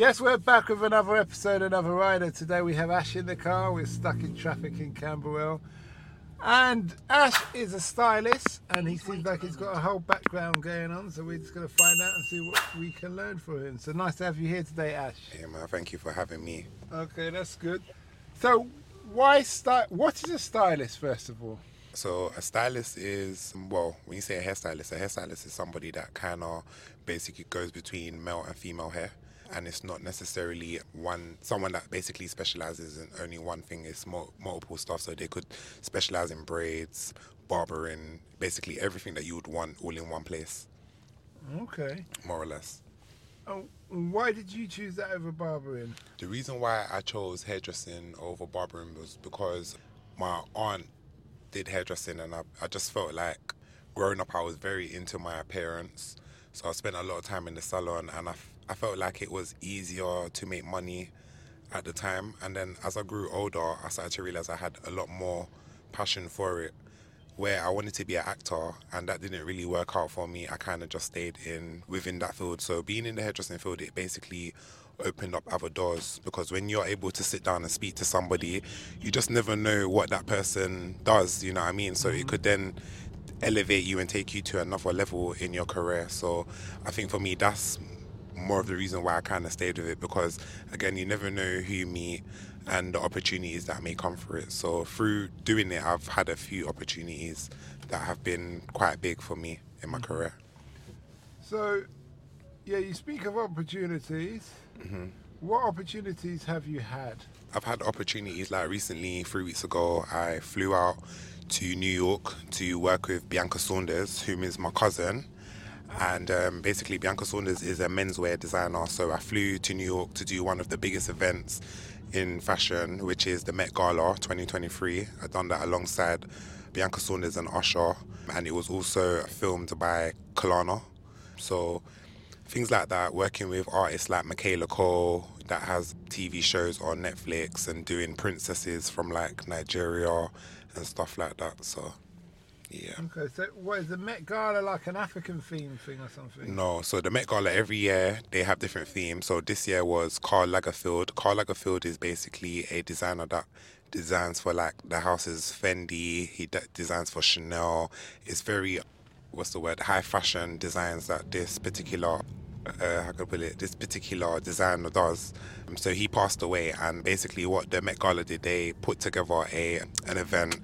Yes, we're back with another episode, another rider. Today we have Ash in the car. We're stuck in traffic in Camberwell. And Ash is a stylist and he seems like he's got a whole background going on. So we're just going to find out and see what we can learn from him. So nice to have you here today, Ash. Yeah, man. Thank you for having me. Okay, that's good. So, why style? What is a stylist, first of all? So a stylist is well, when you say a hairstylist, a hairstylist is somebody that kind of basically goes between male and female hair, and it's not necessarily one someone that basically specializes in only one thing. It's multiple stuff. So they could specialize in braids, barbering, basically everything that you would want all in one place, Okay. more or less. Oh, why did you choose that over barbering? The reason why I chose hairdressing over barbering was because my aunt did hairdressing and I, I just felt like growing up I was very into my appearance. So I spent a lot of time in the salon and I, I felt like it was easier to make money at the time. And then as I grew older, I started to realize I had a lot more passion for it. Where I wanted to be an actor and that didn't really work out for me, I kind of just stayed in within that field. So being in the hairdressing field, it basically opened up other doors because when you're able to sit down and speak to somebody, you just never know what that person does. You know what I mean? So it mm-hmm. could then elevate you and take you to another level in your career. So I think for me, that's more of the reason why I kind of stayed with it because again, you never know who you meet and the opportunities that may come for it. So through doing it, I've had a few opportunities that have been quite big for me in my career. So, yeah, you speak of opportunities. Mm-hmm. What opportunities have you had? I've had opportunities like recently, three weeks ago, I flew out to New York to work with Bianca Saunders, whom is my cousin. And um, basically, Bianca Saunders is a menswear designer. So I flew to New York to do one of the biggest events in fashion, which is the Met Gala 2023. I've done that alongside Bianca Saunders and Usher. And it was also filmed by Kalana. So things like that, working with artists like Michaela Coel that has TV shows on Netflix and doing princesses from like Nigeria and stuff like that. So, yeah. Okay, so what is the Met Gala like an African theme thing or something? No, so the Met Gala every year they have different themes. So this year was Karl Lagerfeld. Karl Lagerfeld is basically a designer that designs for like the houses Fendi. He de- designs for Chanel. It's very, what's the word, high fashion designs that this particular uh, how can I put it? This particular designer does. Um, so he passed away, and basically, what the Met Gala did, they put together a an event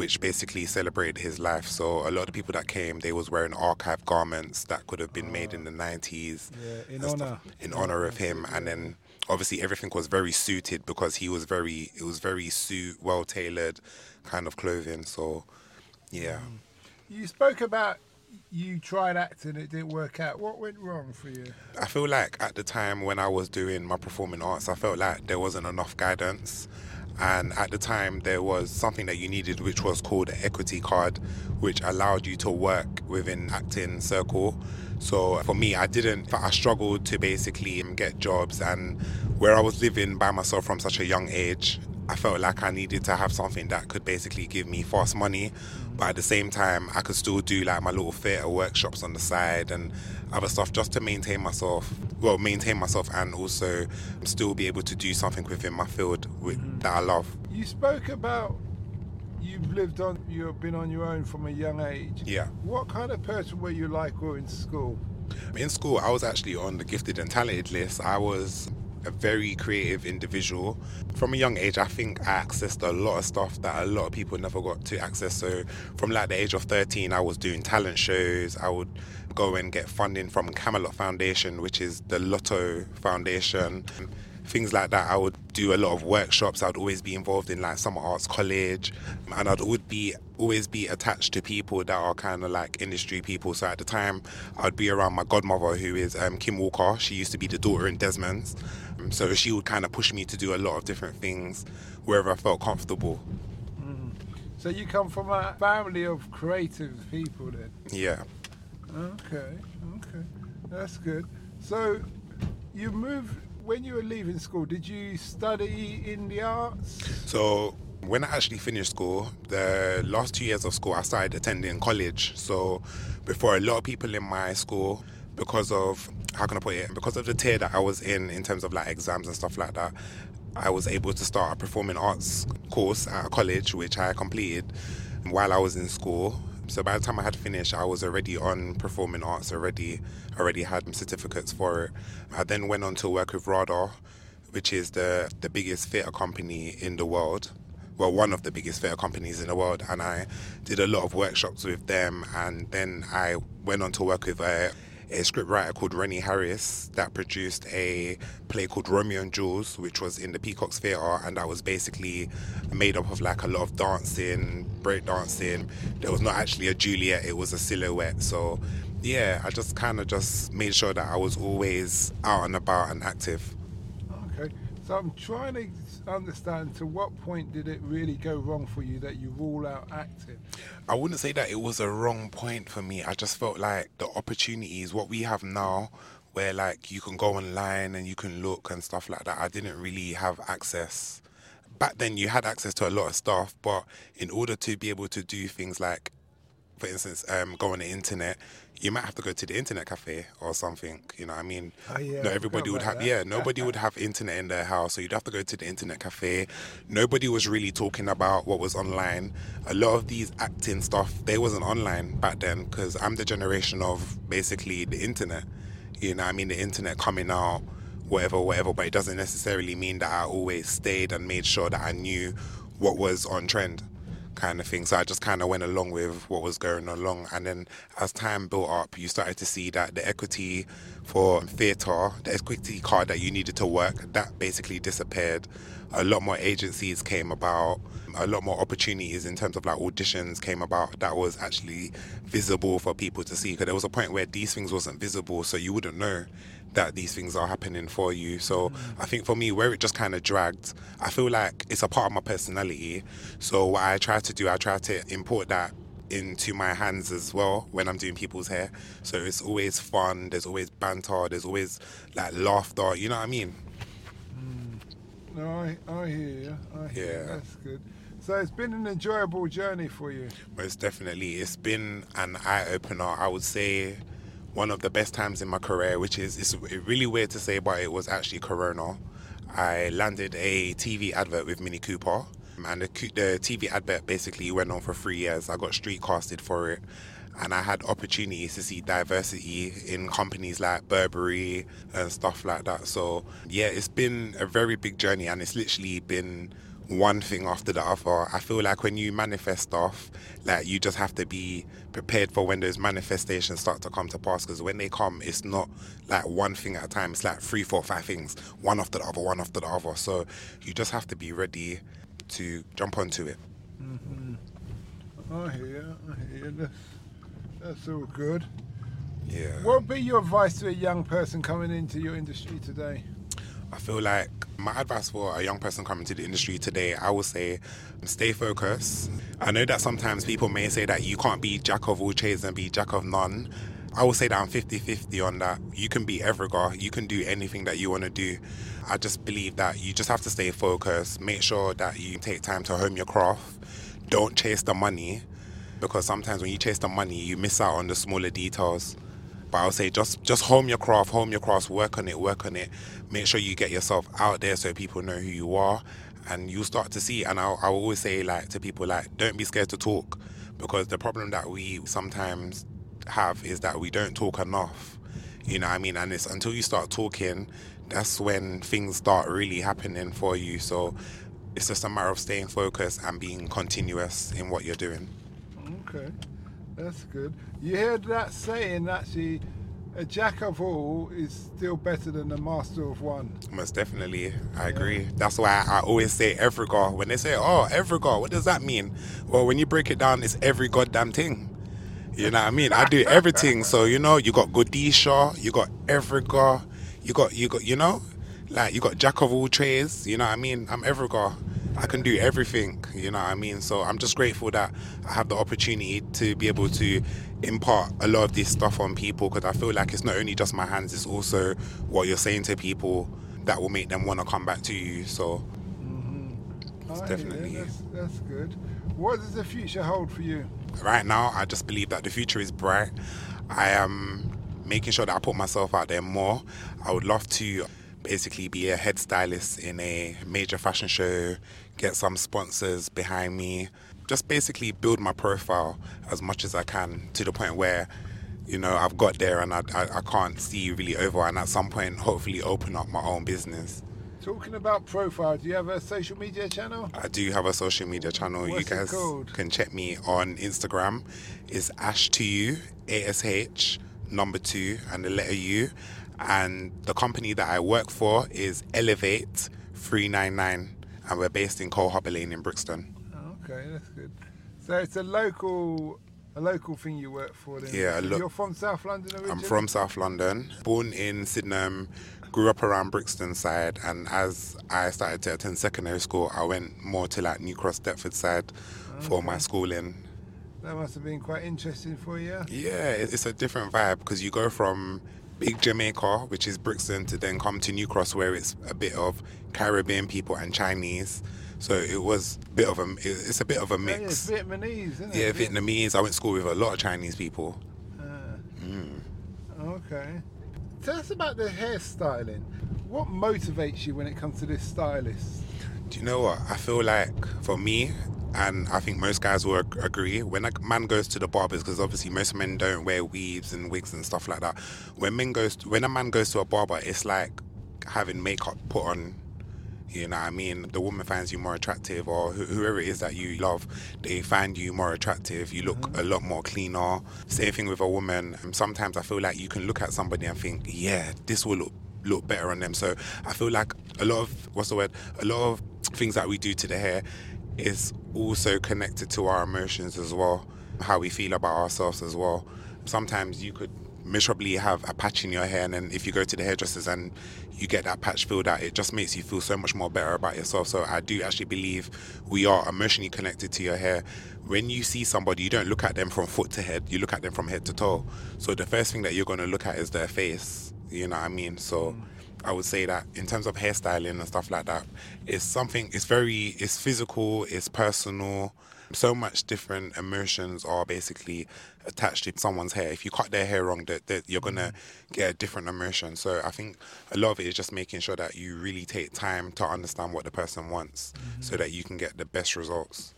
which basically celebrated his life. So a lot of people that came, they was wearing archive garments that could have been made in the ah. nineties, Yeah, in honor. in honor of him, and then obviously everything was very suited because he was very it was very suit well tailored kind of clothing. So yeah. Mm. You spoke about you tried acting, it didn't work out. What went wrong for you? I feel like at the time when I was doing my performing arts, I felt like there wasn't enough guidance. And at the time, there was something that you needed, which was called an equity card, which allowed you to work within acting circle. So for me, I didn't. I struggled to basically get jobs, and where I was living by myself from such a young age, I felt like I needed to have something that could basically give me fast money, but at the same time, I could still do like my little theatre workshops on the side and other stuff just to maintain myself. Well, maintain myself and also still be able to do something within my field with, mm-hmm. that I love. You spoke about you've lived on, you've been on your own from a young age. Yeah. What kind of person were you like growing to school? In school, I was actually on the gifted and talented list. I was a very creative individual. From a young age, I think I accessed a lot of stuff that a lot of people never got to access. So, from like the age of 13, I was doing talent shows. I would go and get funding from Camelot Foundation, which is the Lotto Foundation. Things like that. I would do a lot of workshops. I'd always be involved in like summer arts college, and I'd would be always be attached to people that are kind of like industry people. So at the time, I'd be around my godmother, who is um, Kim Walker. She used to be the daughter in Desmond's. Um, so she would kind of push me to do a lot of different things wherever I felt comfortable. So you come from a family of creative people then? Yeah. Okay, okay. That's good. So you moved when you were leaving school, did you study in the arts? So when I actually finished school, the last two years of school, I started attending college. So before a lot of people in my school, because of how can I put it? Because of the tier that I was in, in terms of like exams and stuff like that, I was able to start a performing arts course at a college, which I completed while I was in school. So by the time I had finished, I was already on performing arts already, already had certificates for it. I then went on to work with RADA, which is the the biggest theatre company in the world. Well, one of the biggest theatre companies in the world, and I did a lot of workshops with them. And then I went on to work with a a scriptwriter called Rennie Harris that produced a play called Romeo and Jules, which was in the Peacocks Theatre, and that was basically made up of like a lot of dancing, break dancing. There was not actually a Juliet; it was a silhouette. So, yeah, I just kind of just made sure that I was always out and about and active. So I'm trying to understand to what point did it really go wrong for you that you rule out acting? I wouldn't say that it was a wrong point for me. I just felt like the opportunities, what we have now, where like you can go online and you can look and stuff like that, I didn't really have access. Back then, you had access to a lot of stuff, but in order to be able to do things like, for instance, um, go on the internet, you might have to go to the internet cafe or something. You know, what I mean, Oh, yeah, not everybody would have. that. Yeah, nobody would have internet in their house, so you'd have to go to the internet cafe. Nobody was really talking about what was online. A lot of these acting stuff, they wasn't online back then because I'm the generation of basically the internet. You know, what I mean, the internet coming out, whatever, whatever. But it doesn't necessarily mean that I always stayed and made sure that I knew what was on trend kind of thing. So I just kind of went along with what was going along. And then as time built up, you started to see that the equity for theatre, the equity card that you needed to work, that basically disappeared. A lot more agencies came about, a lot more opportunities in terms of like auditions came about that was actually visible for people to see. Because there was a point where these things wasn't visible, so you wouldn't know that these things are happening for you. So mm. I think for me, where it just kind of dragged, I feel like it's a part of my personality. So what I try to do, I try to import that into my hands as well when I'm doing people's hair. So it's always fun. There's always banter. There's always like laughter. You know what I mean? Mm. No, I, I hear you. I hear you. Yeah. That's good. So it's been an enjoyable journey for you. Most definitely. It's been an eye opener. I would say one of the best times in my career, which is it's really weird to say, but it was actually Corona. I landed a TV advert with Mini Cooper, and the, the TV advert basically went on for three years. I got street casted for it, and I had opportunities to see diversity in companies like Burberry and stuff like that. So, yeah, it's been a very big journey, and it's literally been one thing after the other. I feel like when you manifest stuff, like you just have to be prepared for when those manifestations start to come to pass. Because when they come, it's not like one thing at a time. It's like three, four, five things, one after the other, one after the other. So you just have to be ready to jump onto it. Mm-hmm. I hear. I hear. That's, that's all good. Yeah. What would be your advice to a young person coming into your industry today? I feel like my advice for a young person coming to the industry today, I would say stay focused. I know that sometimes people may say that you can't be jack of all trades and be jack of none. I would say that I'm 50 50 on that. You can be everywhere, you can do anything that you want to do. I just believe that you just have to stay focused, make sure that you take time to hone your craft, don't chase the money because sometimes when you chase the money, you miss out on the smaller details. But I would say just just home your craft, home your craft, work on it, work on it. Make sure you get yourself out there so people know who you are, and you'll start to see. And I I always say like to people like don't be scared to talk, because the problem that we sometimes have is that we don't talk enough. You know what I mean? And it's until you start talking, that's when things start really happening for you. So it's just a matter of staying focused and being continuous in what you're doing. Okay, that's good. You heard that saying actually, a jack of all is still better than a master of one. Most definitely, I agree. That's why I always say every god. When they say, "Oh, every god," what does that mean? Well, when you break it down, it's every goddamn thing. You know what I mean? I do everything. So you know, you got Godisha, you got every god, you got you got you know, like you got jack of all trades. You know what I mean? I'm every god. I can do everything. You know what I mean? So I'm just grateful that I have the opportunity to be able to impart a lot of this stuff on people because I feel like it's not only just my hands, it's also what you're saying to people that will make them want to come back to you. So mm-hmm. I hear definitely-. That's, that's good. What does the future hold for you? right now, I just believe that the future is bright. I am making sure that I put myself out there more. I would love to basically be a head stylist in a major fashion show, get some sponsors behind me, just basically build my profile as much as I can to the point where you know I've got there and I, I, I can't see really over and at some point hopefully open up my own business. Talking about profile, do you have a social media channel? I do have a social media channel. What's you guys can check me on Instagram. It's Ash to you, A S H number two and the letter U. And the company that I work for is Elevate 399 and we're based in Coldharbour Lane in Brixton. Oh, okay, that's good. So it's a local, a local thing you work for. Then. Yeah, look- You're from South London originally. I'm from South London, born in Sydenham, grew up around Brixton side, and as I started to attend secondary school, I went more to like New Cross, Deptford side for my schooling. That must have been quite interesting for you. Yeah, it's a different vibe because you go from big Jamaica, which is Brixton, to then come to New Cross, where it's a bit of Caribbean people and Chinese. So it was a bit of a, it's a bit of a Oh, yeah, mix. Vietnamese, isn't Yeah, it? Viet- Vietnamese. I went to school with a lot of Chinese people. Uh, Mm. Okay. Tell us about the hairstyling. What motivates you when it comes to this stylist? Do you know what? I feel like for me, and I think most guys will agree, when a man goes to the barbers, because obviously most men don't wear weaves and wigs and stuff like that. When men goes, when a man goes to a barber, it's like having makeup put on. You know what I mean? The woman finds you more attractive, or wh- whoever it is that you love, they find you more attractive. You look a lot more cleaner. Same thing with a woman. Um, Sometimes I feel like you can look at somebody and think, yeah, this will look look better on them. So I feel like a lot of what's the word? A lot of things that we do to the hair is also connected to our emotions as well, how we feel about ourselves as well. Sometimes you could miserably have a patch in your hair, and then if you go to the hairdressers and you get that patch filled out, it just makes you feel so much more better about yourself. So I do actually believe we are emotionally connected to your hair. When you see somebody, you don't look at them from foot to head, you look at them from head to toe. So the first thing that you're going to look at is their face. You know what I mean? So. Mm. I would say that in terms of hairstyling and stuff like that, it's something. It's very. It's physical. It's personal. So much different emotions are basically attached to someone's hair. If you cut their hair wrong, that, that you're gonna mm-hmm. get a different emotion. So I think a lot of it is just making sure that you really take time to understand what the person wants, mm-hmm. so that you can get the best results.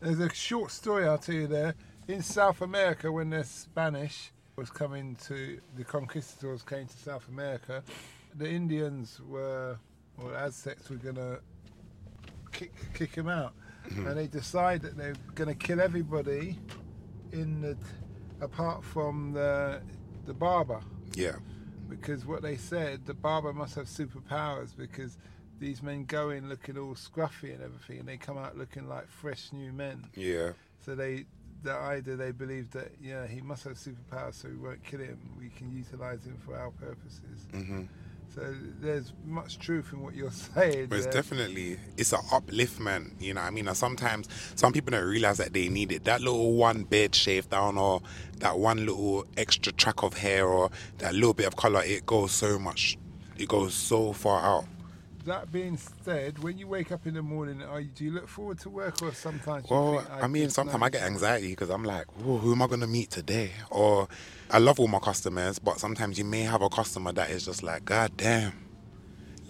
There's a short story I'll tell you there. In South America, when the Spanish was coming to, the conquistadors came to South America, the Indians were, or Aztecs were going to kick, kick them out. And they decide that they're going to kill everybody in the, apart from the, the barber. Yeah, because what they said, the barber must have superpowers because these men go in looking all scruffy and everything, and they come out looking like fresh new men. yeah, So they, the idea they believe that yeah, he must have superpowers, so we won't kill him. We can utilize him for our purposes. hmm So there's much truth in what you're saying. But it's there. definitely it's an upliftment, you know. what I mean, sometimes some people don't realize that they need it. That little one beard shave down, or that one little extra track of hair, or that little bit of color, it goes so much. It goes so far out. That being said, when you wake up in the morning, are you, do you look forward to work or sometimes? you Well, think, I mean, sometimes I get anxiety because I'm like, who am I gonna meet today? Or I love all my customers, but sometimes you may have a customer that is just like, God damn.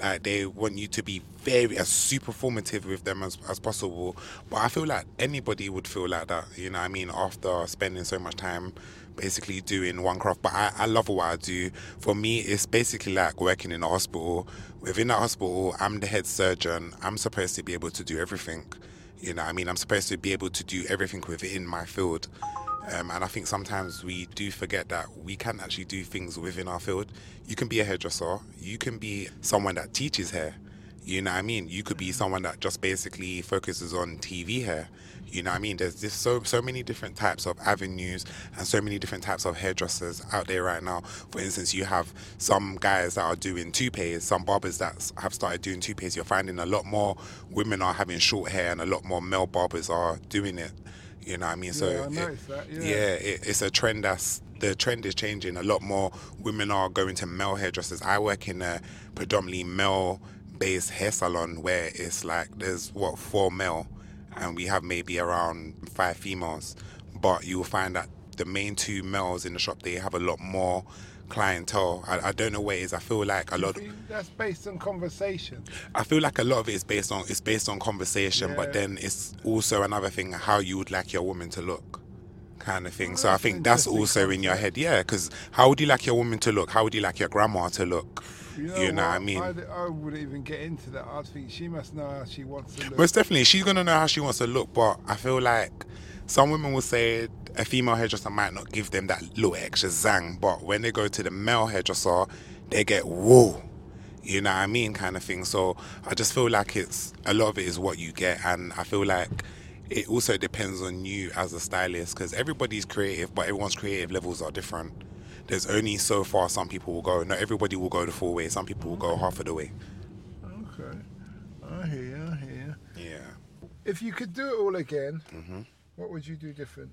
Like they want you to be very as super formative with them as, as possible. But I feel like anybody would feel like that, you know I mean, after spending so much time basically doing one craft. But I, I love what I do. For me it's basically like working in a hospital. Within that hospital I'm the head surgeon. I'm supposed to be able to do everything. You know, I mean, I'm supposed to be able to do everything within my field. Um, and I think sometimes we do forget that we can actually do things within our field. You can be a hairdresser, you can be someone that teaches hair. You know what I mean? You could be someone that just basically focuses on TV hair. You know what I mean? There's just so so many different types of avenues and so many different types of hairdressers out there right now. For instance, you have some guys that are doing toupees, some barbers that have started doing toupees. You're finding a lot more women are having short hair and a lot more male barbers are doing it. You know what I mean? So Yeah, it- that, yeah. it, it's a trend that's the trend is changing. A lot more women are going to male hairdressers. I work in a predominantly male based hair salon where it's like there's what four male and we have maybe around five females. But you'll find that the main two males in the shop they have a lot more clientele. I, I don't know what it is. I feel like a lot. That's based on conversation. I feel like a lot of it is based on it's based on conversation, but then it's also another thing how you would like your woman to look, kind of thing. so oh, I think that's also in your head, yeah. Because how would you like your woman to look? How would you like your grandma to look? You know, You know what I mean? I'd- I wouldn't even get into that. I think she must know how she wants to look. Most definitely, she's gonna know how she wants to look, but I feel like some women will say a female hairdresser might not give them that little extra zang, but when they go to the male hairdresser, they get whoa. You know what I mean, kind of thing. So I just feel like it's a lot of it is what you get, and I feel like it also depends on you as a stylist because everybody's creative, but everyone's creative levels are different. There's only so far some people will go. Not everybody will go the full way. Some people will go half of the way. Okay. I hear I hear. Yeah. If you could do it all again, Mm-hmm. What would you do different?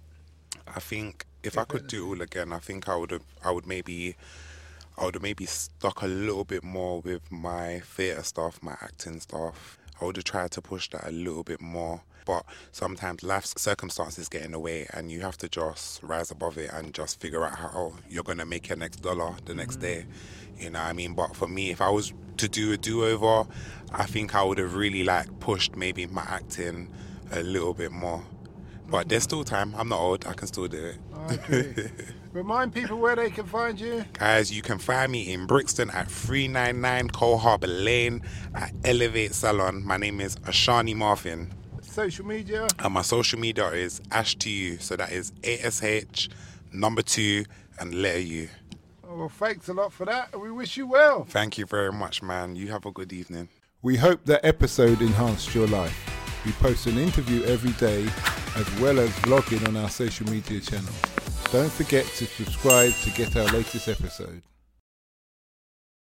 I think if I could do it all again, I think I would have. I would maybe, I would have maybe stuck a little bit more with my theatre stuff, my acting stuff. I would have tried to push that a little bit more. But sometimes life's circumstances get in the way, and you have to just rise above it and just figure out how you're gonna make your next dollar the next mm. day. You know what I mean? But for me, if I was to do a do over, I think I would have really like pushed maybe my acting a little bit more. But there's still time. I'm not old. I can still do it. I agree. Remind people where they can find you. Guys, you can find me in Brixton at 399 Coldharbour Lane at Elevate Salon. My name is Ashani Marvin. Social media. And my social media is Ash to you. So that is ASH, number two, and letter U. Oh, well, thanks a lot for that. and We wish you well. Thank you very much, man. You have a good evening. We hope that episode enhanced your life. We post an interview every day as well as vlogging on our social media channel. Don't forget to subscribe to get our latest episode.